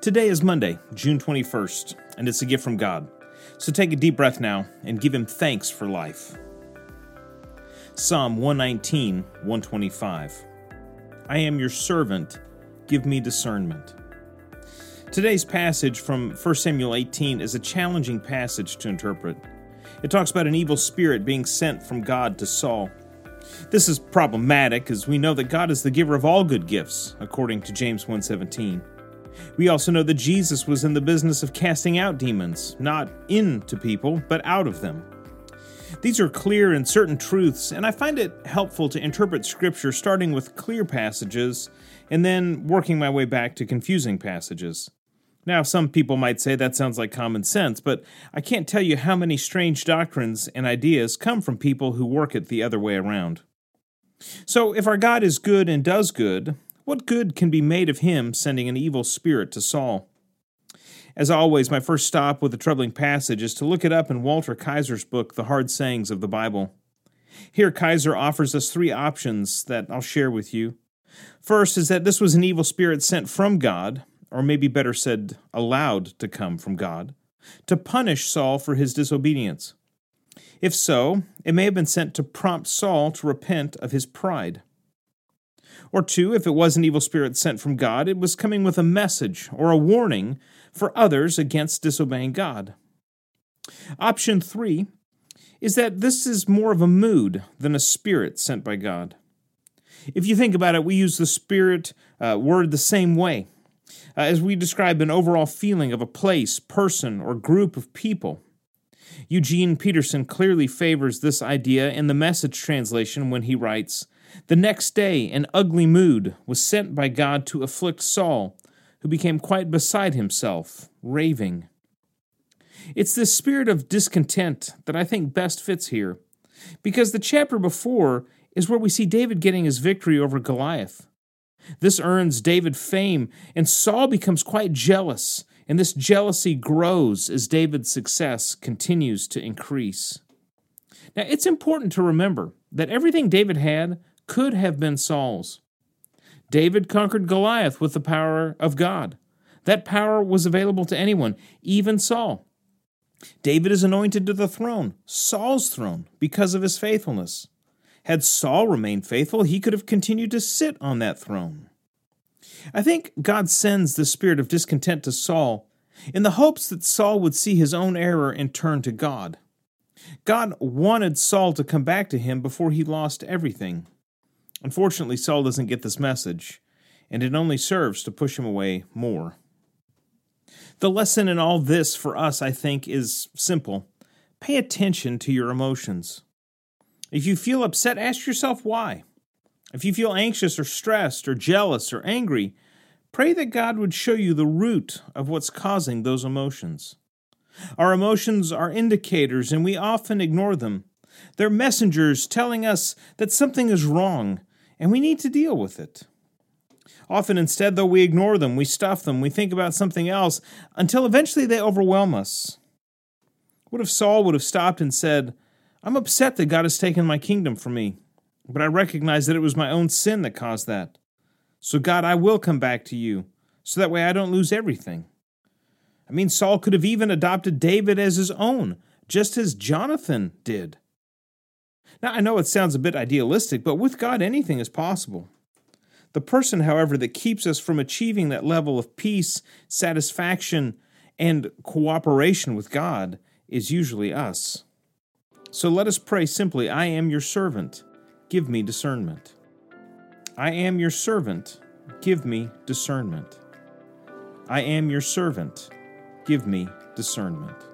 Today is Monday, June 21st, and it's a gift from God. So take a deep breath now and give Him thanks for life. Psalm 119, 125. I am your servant, give me discernment. Today's passage from 1 Samuel 18 is a challenging passage to interpret. It talks about an evil spirit being sent from God to Saul. This is problematic as we know that God is the giver of all good gifts, according to James 1:17. We also know that Jesus was in the business of casting out demons, not into people, but out of them. These are clear and certain truths, and I find it helpful to interpret Scripture starting with clear passages and then working my way back to confusing passages. Now, some people might say that sounds like common sense, but I can't tell you how many strange doctrines and ideas come from people who work it the other way around. So, if our God is good and does good, what good can be made of him sending an evil spirit to Saul? As always, my first stop with a troubling passage is to look it up in Walter Kaiser's book, The Hard Sayings of the Bible. Here, Kaiser offers us three options that I'll share with you. First is that this was an evil spirit sent from God, or maybe better said, allowed to come from God, to punish Saul for his disobedience. If so, it may have been sent to prompt Saul to repent of his pride. Or two, if it was an evil spirit sent from God, it was coming with a message or a warning for others against disobeying God. Option three is that this is more of a mood than a spirit sent by God. If you think about it, we use the spirit uh, word the same way uh, as we describe an overall feeling of a place, person, or group of people. Eugene Peterson clearly favors this idea in the message translation when he writes The next day, an ugly mood was sent by God to afflict Saul, who became quite beside himself, raving. It's this spirit of discontent that I think best fits here, because the chapter before is where we see David getting his victory over Goliath. This earns David fame, and Saul becomes quite jealous, and this jealousy grows as David's success continues to increase. Now, it's important to remember that everything David had could have been Saul's. David conquered Goliath with the power of God. That power was available to anyone, even Saul. David is anointed to the throne, Saul's throne, because of his faithfulness. Had Saul remained faithful, he could have continued to sit on that throne. I think God sends the spirit of discontent to Saul in the hopes that Saul would see his own error and turn to God. God wanted Saul to come back to him before he lost everything. Unfortunately, Saul doesn't get this message, and it only serves to push him away more. The lesson in all this for us, I think, is simple pay attention to your emotions. If you feel upset, ask yourself why. If you feel anxious or stressed or jealous or angry, pray that God would show you the root of what's causing those emotions. Our emotions are indicators and we often ignore them. They're messengers telling us that something is wrong and we need to deal with it. Often, instead, though, we ignore them, we stuff them, we think about something else until eventually they overwhelm us. What if Saul would have stopped and said, I'm upset that God has taken my kingdom from me, but I recognize that it was my own sin that caused that. So, God, I will come back to you, so that way I don't lose everything. I mean, Saul could have even adopted David as his own, just as Jonathan did. Now, I know it sounds a bit idealistic, but with God, anything is possible. The person, however, that keeps us from achieving that level of peace, satisfaction, and cooperation with God is usually us. So let us pray simply I am your servant, give me discernment. I am your servant, give me discernment. I am your servant, give me discernment.